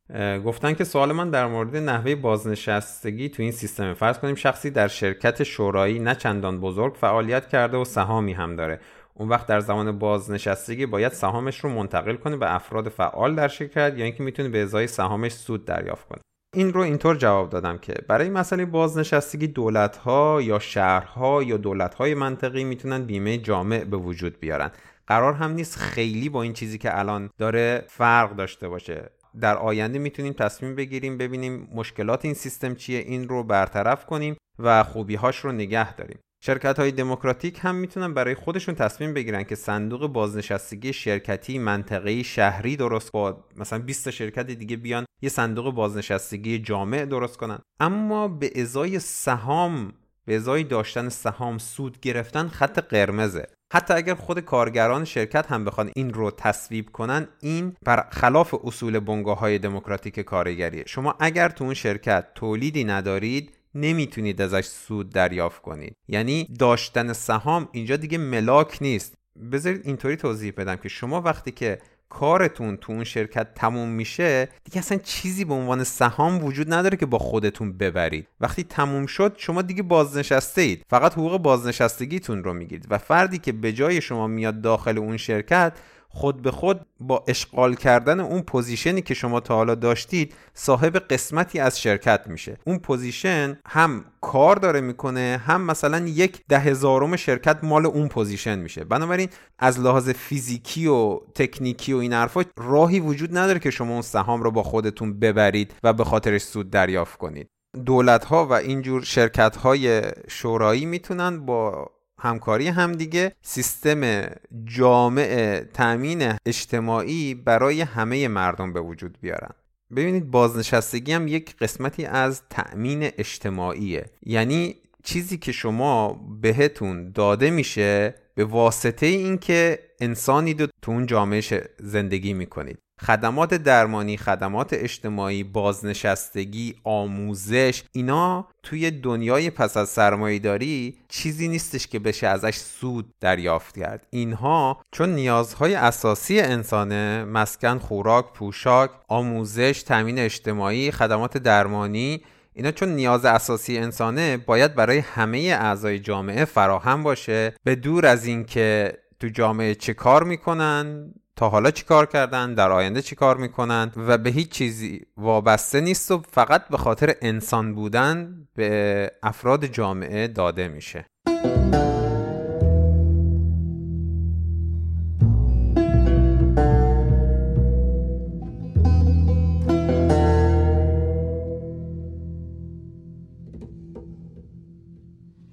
گفتن که سوال من در مورد نحوه بازنشستگی تو این سیستم. فرض کنیم شخصی در شرکت شورایی نه چندان بزرگ فعالیت کرده و سهامی هم داره. اون وقت در زمان بازنشستگی باید سهامش رو منتقل کنه به افراد فعال در شرکت یا اینکه می‌تونه به ازای سهامش سود دریافت کنه. این رو اینطور جواب دادم که برای مسئله بازنشستگی دولت ها یا شهرها یا دولت های منطقی می‌تونن بیمه جامع به وجود بیارن. قرار هم نیست خیلی با این چیزی که الان داره فرق داشته باشه. در آینده می‌تونیم تصمیم بگیریم ببینیم مشکلات این سیستم چیه این رو برطرف کنیم و خوبیهاش رو نگه داریم. شرکت های دموکراتیک هم می‌تونن برای خودشون تصمیم بگیرن که صندوق بازنشستگی شرکتی منطقه‌ای شهری درست با مثلا 20 شرکت دیگه بیان یه صندوق بازنشستگی جامع درست کنن. اما به ازای سهام به ازای داشتن سهام سود گرفتن خط قرمزه. حتی اگر خود کارگران شرکت هم بخوان این رو تصویب کنن این بر خلاف اصول بنگاه های دموکراتیک کارگریه. شما اگر تو اون شرکت تولیدی ندارید نمی‌تونید ازش سود دریافت کنید. یعنی داشتن سهام اینجا دیگه ملاک نیست. بذارید اینطوری توضیح بدم که شما وقتی که کارتون تو اون شرکت تموم میشه دیگه اصلا چیزی به عنوان سهام وجود نداره که با خودتون ببرید. وقتی تموم شد شما دیگه بازنشسته اید فقط حقوق بازنشستگیتون رو می‌گیرید. و فردی که به جای شما میاد داخل اون شرکت خود به خود با اشغال کردن اون position ی که شما تا حالا داشتید صاحب قسمتی از شرکت میشه. اون position هم کار داره می‌کنه هم مثلا یک ده هزارم شرکت مال اون position میشه. بنابراین از لحاظ فیزیکی و تکنیکی و این حرفا راهی وجود نداره که شما اون سهام رو با خودتون ببرید و به خاطرش سود دریافت کنید. دولت ها و اینجور شرکت های شورایی می‌تونن با همکاری همدیگه سیستم جامع تأمین اجتماعی برای همه مردم به وجود بیارن. ببینید بازنشستگی هم یک قسمتی از تأمین اجتماعیه. یعنی چیزی که شما بهتون داده میشه به واسطه اینکه انسانی دو تو اون جامعه زندگی می‌کنید. خدمات درمانی، خدمات اجتماعی، بازنشستگی، آموزش اینا توی دنیای پس از سرمایهداری چیزی نیستش که بشه ازش سود دریافت کرد. اینها چون نیازهای اساسی انسانه مسکن، خوراک، پوشاک، آموزش، تامین اجتماعی، خدمات درمانی اینا چون نیاز اساسی انسانه باید برای همه اعضای جامعه فراهم باشه به دور از اینکه تو جامعه چه کار می‌کنن تا حالا چی کار کردن در آینده چی کار می‌کنن و به هیچ چیزی وابسته نیست و فقط به خاطر انسان بودن به افراد جامعه داده میشه.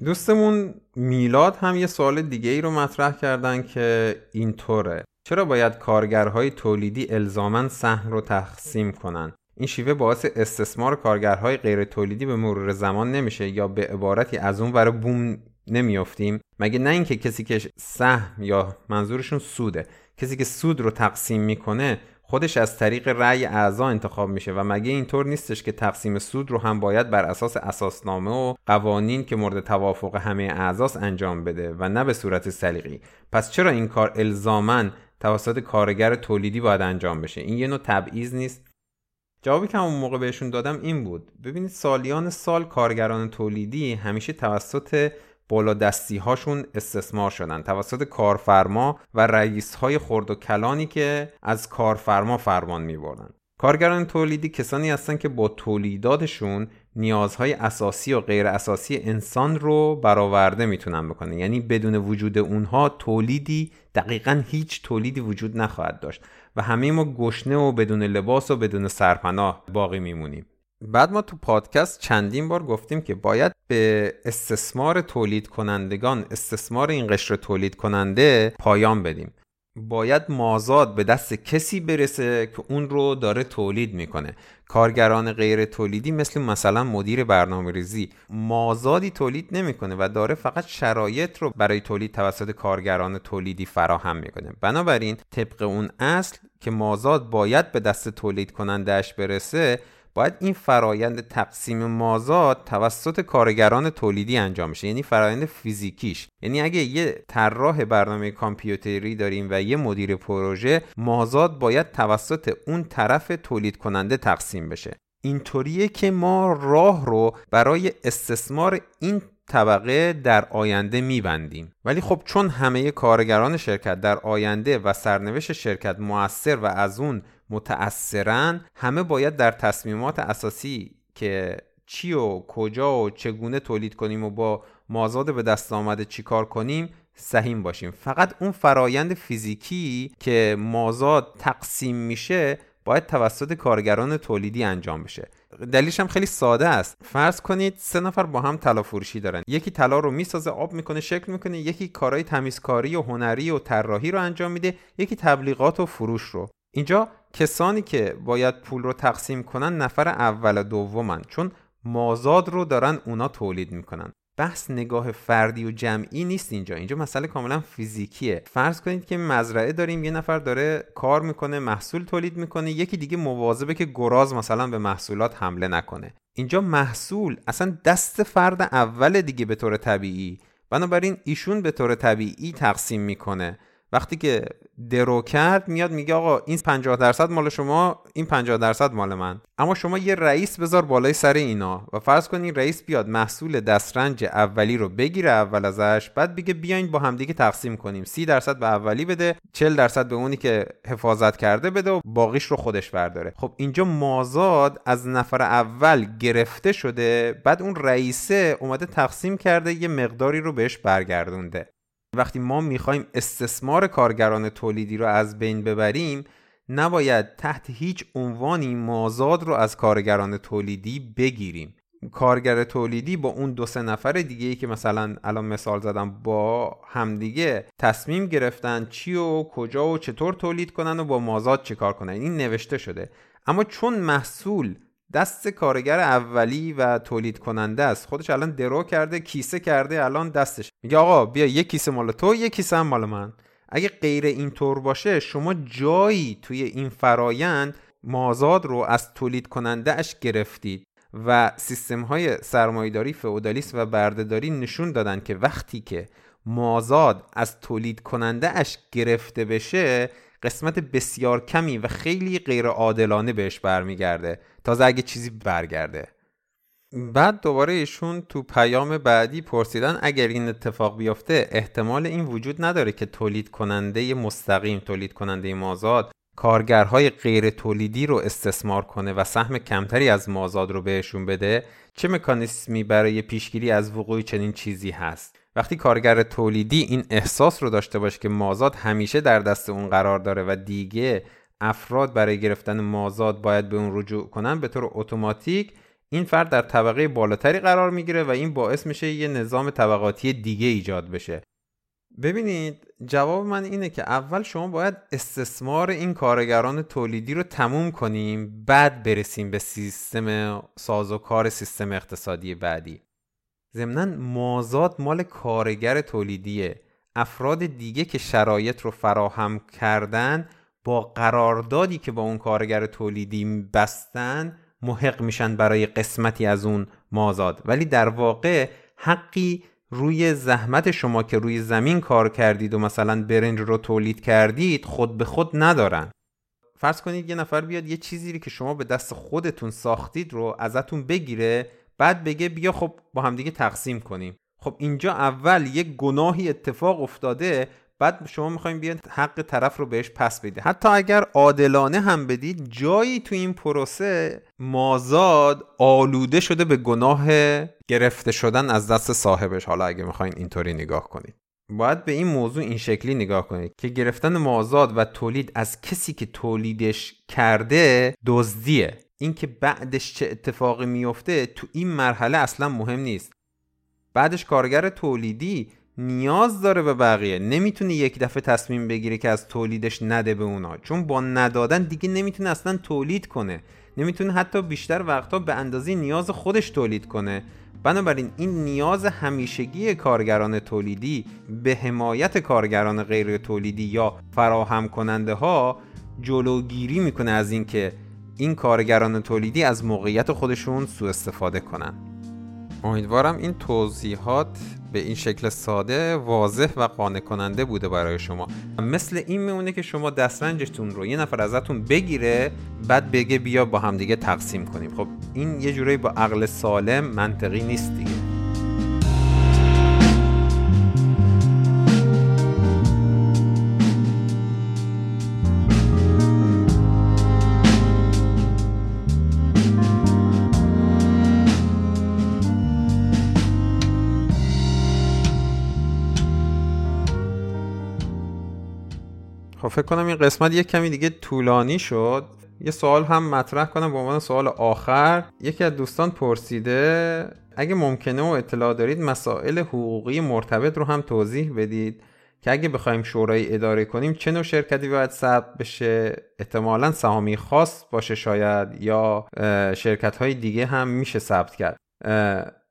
دوستمون میلاد هم یه سوال دیگه ای رو مطرح کردن که اینطوره. چرا باید کارگرهای تولیدی الزامن سهم رو تقسیم کنن؟ این شیوه باعث استثمار کارگرهای غیر تولیدی به مرور زمان نمیشه یا به عبارتی از اون ور بوم نمیافتیم؟ مگه نه اینکه کسی که سهم یا منظورشون سوده کسی که سود رو تقسیم می‌کنه خودش از طریق رأی اعضا انتخاب میشه و مگه اینطور نیستش که تقسیم سود رو هم باید بر اساس اساسنامه و قوانین که مورد توافق همه اعضاست انجام بده و نه به صورت سلیقی. پس چرا این کار الزامن توسط کارگر تولیدی باید انجام بشه؟ این یه نوع تبعیض نیست. جوابی که اون موقع بهشون دادم این بود. ببینید سالیان سال کارگران تولیدی همیشه توسط بالا دستی هاشون استثمار شدن. توسط کارفرما و رئیس های خرد و کلانی که از کارفرما فرمان می بردن. کارگران تولیدی کسانی هستند که با تولیداتشون نیازهای اساسی و غیر اساسی انسان رو برآورده می‌تونن بکنن. یعنی بدون وجود اونها تولیدی دقیقا هیچ تولیدی وجود نخواهد داشت. و همه ما گشنه و بدون لباس و بدون سرپناه باقی میمونیم. بعد ما تو پادکست چندین بار گفتیم که باید به استثمار تولید کنندگان استثمار این قشر تولید کننده پایان بدیم. باید مازاد به دست کسی برسه که اون رو داره تولید می‌کنه. کارگران غیر تولیدی مثل مثلا مدیر برنامه ریزی مازادی تولید نمی‌کنه و داره فقط شرایط رو برای تولید توسط کارگران تولیدی فراهم می‌کنه. بنابراین طبق اون اصل که مازاد باید به دست تولید کنندهش برسه باید این فرایند تقسیم مازاد توسط کارگران تولیدی انجام بشه یعنی فرایند فیزیکیش. یعنی اگه یه طراح برنامه کامپیوتری داریم و یه مدیر پروژه مازاد باید توسط اون طرف تولید کننده تقسیم بشه. اینطوریه که ما راه رو برای استثمار این طبقه در آینده میبندیم. ولی خب چون همه کارگران شرکت در آینده و سرنوشت شرکت موثر و از اون متأثرن همه باید در تصمیمات اساسی که چی و کجا و چگونه تولید کنیم و با مازاد به دست آمده چی کار کنیم سهیم باشیم. فقط اون فرایند فیزیکی که مازاد تقسیم میشه باید توسط کارگران تولیدی انجام بشه. دلیلش هم خیلی ساده است. فرض کنید سه نفر با هم طلا فروشی دارن. یکی طلا رو می‌سازه آب می‌کنه شکل می‌کنه یکی کارهای تمیزکاری و هنری و طراحی رو انجام میده یکی تبلیغات و فروش رو. اینجا کسانی که باید پول رو تقسیم کنن نفر اول و دومن چون مازاد رو دارن اونا تولید می‌کنن. بحث نگاه فردی و جمعی نیست اینجا. اینجا مسئله کاملا فیزیکیه. فرض کنید که مزرعه داریم یه نفر داره کار می‌کنه محصول تولید می‌کنه یکی دیگه مواظبه که گراز مثلا به محصولات حمله نکنه. اینجا محصول اصلا دست فرد اول دیگه به طور طبیعی. بنابراین ایشون به طور طبیعی تقسیم می‌کنه. وقتی که درو کرد میاد میگه آقا این 50 درصد مال شما این 50 درصد مال من. اما شما یه رئیس بذار بالای سر اینا و فرض کنین رئیس بیاد محصول دسترنج اولی رو بگیره اول ازش بعد بگه بیاین با همدیگه تقسیم کنیم. 30 درصد به اولی بده 40 درصد به اونی که حفاظت کرده بده و باقیش رو خودش برداره. خب اینجا مازاد از نفر اول گرفته شده بعد اون رئیسه اومده تقسیم کرده یه مقداری رو بهش برگردونده. وقتی ما می‌خوایم استثمار کارگران تولیدی رو از بین ببریم نباید تحت هیچ عنوانی مازاد رو از کارگران تولیدی بگیریم. کارگر تولیدی با اون دو سه نفر دیگه ای که مثلا الان مثال زدم با همدیگه تصمیم گرفتن چی و کجا و چطور تولید کنن و با مازاد چه کار کنن. این نوشته شده. اما چون محصول دست کارگر اولی و تولید کننده است. خودش الان درو کرده کیسه کرده الان دستش. میگه آقا بیا یک کیسه مال تو یک کیسه هم مال من. اگه غیر اینطور باشه شما جایی توی این فرایند مازاد رو از تولید کننده اش گرفتید و سیستم های سرمایداری فئودالیسم و بردهداری نشون دادن که وقتی که مازاد از تولید کننده اش گرفته بشه قسمت بسیار کمی و خیلی غیر عادلانه بهش برمیگرده. تازه اگه چیزی برگرده. بعد دوباره ایشون تو پیام بعدی پرسیدن اگر این اتفاق بیفته احتمال این وجود نداره که تولید کننده مستقیم تولید کننده مازاد کارگرهای غیر تولیدی رو استثمار کنه و سهم کمتری از مازاد رو بهشون بده چه مکانیسمی برای پیشگیری از وقوع چنین چیزی هست؟ وقتی کارگر تولیدی این احساس رو داشته باشه که مازاد همیشه در دست اون قرار داره و دیگه افراد برای گرفتن مازاد باید به اون رجوع کنن به طور اتوماتیک این فرد در طبقه بالاتری قرار می‌گیره و این باعث میشه یه نظام طبقاتی دیگه ایجاد بشه. ببینید جواب من اینه که اول شما باید استثمار این کارگران تولیدی رو تموم کنیم بعد برسیم به سیستم سازوکار سیستم اقتصادی بعدی. ضمنا مازاد مال کارگر تولیدیه. افراد دیگه که شرایط رو فراهم کردن با قراردادی که با اون کارگر تولیدی بستن محق میشن برای قسمتی از اون مازاد. ولی در واقع حقی روی زحمت شما که روی زمین کار کردید و مثلا برنج رو تولید کردید خود به خود ندارن. فرض کنید یه نفر بیاد یه چیزی که شما به دست خودتون ساختید رو ازتون بگیره بعد بگه بیا خب با همدیگه تقسیم کنیم. خب اینجا اول یه گناهی اتفاق افتاده بعد شما می‌خوایم بیاد حق طرف رو بهش پس بدید. حتی اگر عادلانه هم بدید جایی تو این پروسه مازاد آلوده شده به گناه گرفته شدن از دست صاحبش. حالا اگه می‌خواین اینطوری نگاه کنید. باید به این موضوع این شکلی نگاه کنید که گرفتن مازاد و تولید از کسی که تولیدش کرده دزدیه. اینکه بعدش چه اتفاقی میفته تو این مرحله اصلا مهم نیست. بعدش کارگر تولیدی نیاز داره به بقیه. نمی‌تونه یک دفعه تصمیم بگیره که از تولیدش نده به اونا. چون با ندادن دیگه نمی‌تونه اصلا تولید کنه. نمی‌تونه حتی بیشتر وقتا به اندازه نیاز خودش تولید کنه. بنابراین این نیاز همیشگی کارگران تولیدی به حمایت کارگران غیر تولیدی یا فراهم کننده ها جلوگیری می‌کنه از اینکه این کارگران تولیدی از موقعیت خودشون سوء استفاده کنن. امیدوارم این توضیحات به این شکل ساده واضح و قانع کننده بوده برای شما. مثل این میمونه که شما دسترنجتون رو یه نفر ازتون بگیره بعد بگه بیا با همدیگه تقسیم کنیم. خب این یه جورایی با عقل سالم منطقی نیست دیگه. فکر کنم این قسمت یک کمی دیگه طولانی شد. یه سوال هم مطرح کنم به عنوان سوال آخر. یکی از دوستان پرسیده اگه ممکنه و اطلاع دارید مسائل حقوقی مرتبط رو هم توضیح بدید که اگه بخوایم شورای اداره کنیم چه نوع شرکتی باید ثبت بشه؟ احتمالا سهامی خاص باشه شاید یا شرکت های دیگه هم میشه ثبت کرد.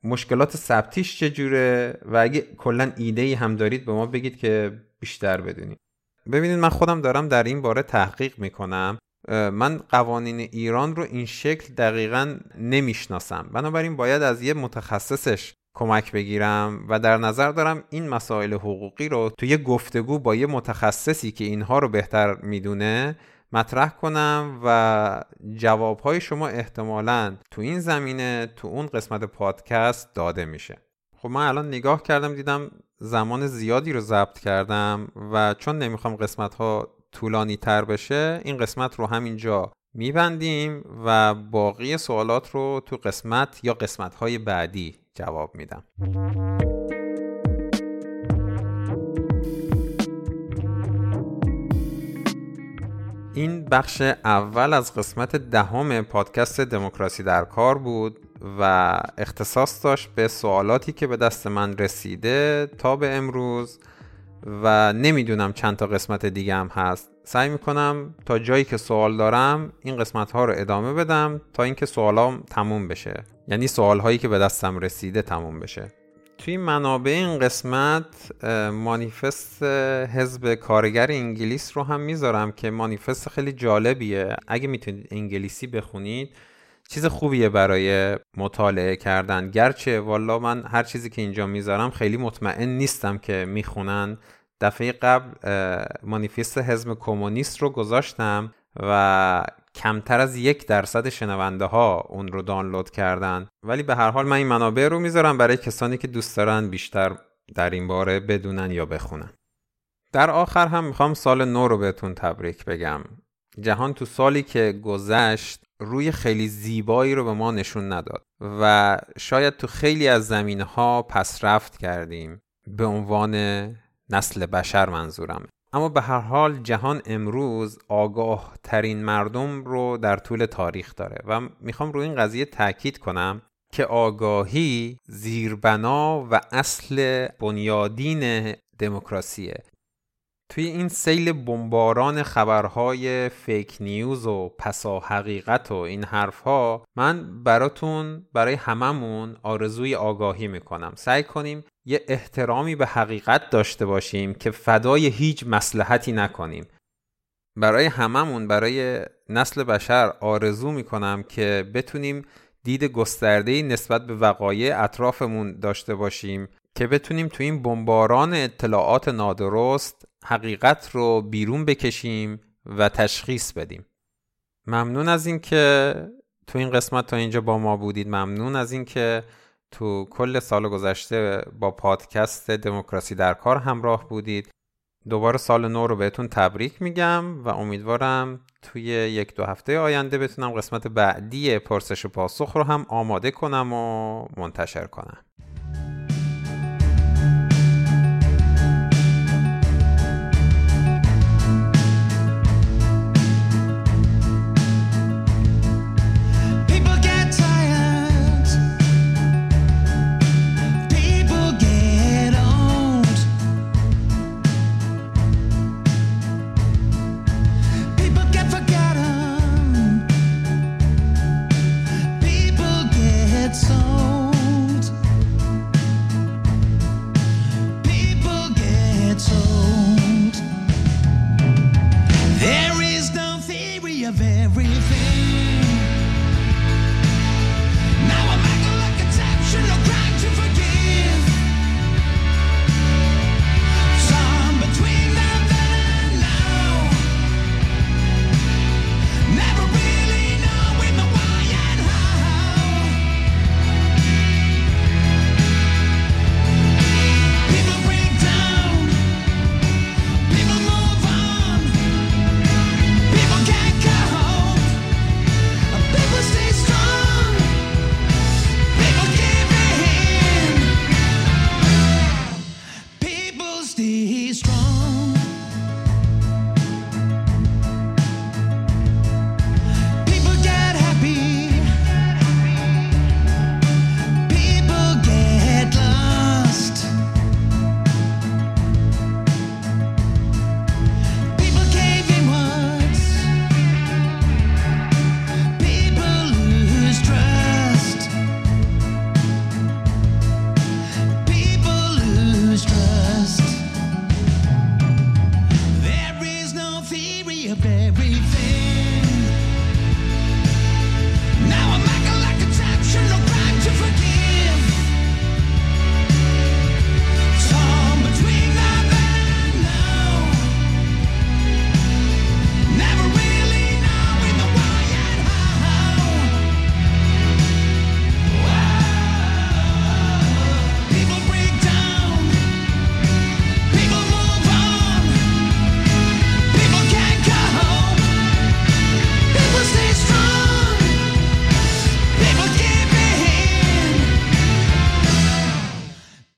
مشکلات ثبتیش چجوره؟ و اگه کلا ایده ای هم دارید به ما بگید که بیشتر بدونیم. ببینید من خودم دارم در این باره تحقیق می‌کنم. من قوانین ایران رو این شکل دقیقا نمی‌شناسم. بنابراین باید از یه متخصصش کمک بگیرم و در نظر دارم این مسائل حقوقی رو توی یه گفتگو با یه متخصصی که اینها رو بهتر می‌دونه مطرح کنم و جوابهای شما احتمالا تو این زمینه تو اون قسمت پادکست داده میشه. خب من الان نگاه کردم دیدم زمان زیادی رو ضبط کردم و چون نمی‌خوام قسمت ها طولانی تر بشه این قسمت رو همینجا میبندیم و باقی سوالات رو تو قسمت یا قسمت های بعدی جواب میدم. این بخش اول از قسمت دهم پادکست دموکراسی در کار بود. و اختصاص داشت به سوالاتی که به دست من رسیده تا به امروز و نمی‌دونم چند تا قسمت دیگه هم هست. سعی می‌کنم تا جایی که سوال دارم این قسمت ها رو ادامه بدم تا اینکه سوالام تموم بشه. یعنی سوال هایی که به دستم رسیده تموم بشه. توی منابع این قسمت مانیفست حزب کارگر انگلیس رو هم می‌ذارم که مانیفست خیلی جالبیه. اگه می‌تونید انگلیسی بخونید چیز خوبیه برای مطالعه کردن. گرچه والا من هر چیزی که اینجا می‌ذارم خیلی مطمئن نیستم که می‌خونن. دفعه قبل مانیفست حزب کمونیست رو گذاشتم و کمتر از یک درصد شنونده ها اون رو دانلود کردن. ولی به هر حال من این منابع رو می‌ذارم برای کسانی که دوست دارن بیشتر در این باره بدونن یا بخونن. در آخر هم می‌خوام سال نو رو بهتون تبریک بگم. جهان تو سالی که گذشت روی خیلی زیبایی رو به ما نشون نداد و شاید تو خیلی از زمین ها پس رفت کردیم به عنوان نسل بشر منظورم. اما به هر حال جهان امروز آگاه ترین مردم رو در طول تاریخ داره و می‌خوام روی این قضیه تاکید کنم که آگاهی زیربنا و اصل بنیادین دموکراسیه. توی این سیل بمباران خبرهای فیک نیوز و پسا حقیقت و این حرفها من براتون برای هممون آرزوی آگاهی می‌کنم. سعی کنیم یه احترامی به حقیقت داشته باشیم که فدای هیچ مسلحتی نکنیم. برای هممون برای نسل بشر آرزو می‌کنم که بتونیم دید گسترده نسبت به وقایع اطرافمون داشته باشیم که بتونیم تو این بمباران اطلاعات نادرست حقیقت رو بیرون بکشیم و تشخیص بدیم. ممنون از اینکه تو این قسمت تا اینجا با ما بودید. ممنون از اینکه تو کل سال گذشته با پادکست دموکراسی در کار همراه بودید. دوباره سال نو رو بهتون تبریک میگم و امیدوارم توی یک دو هفته آینده بتونم قسمت بعدی پرسش و پاسخ رو هم آماده کنم و منتشر کنم.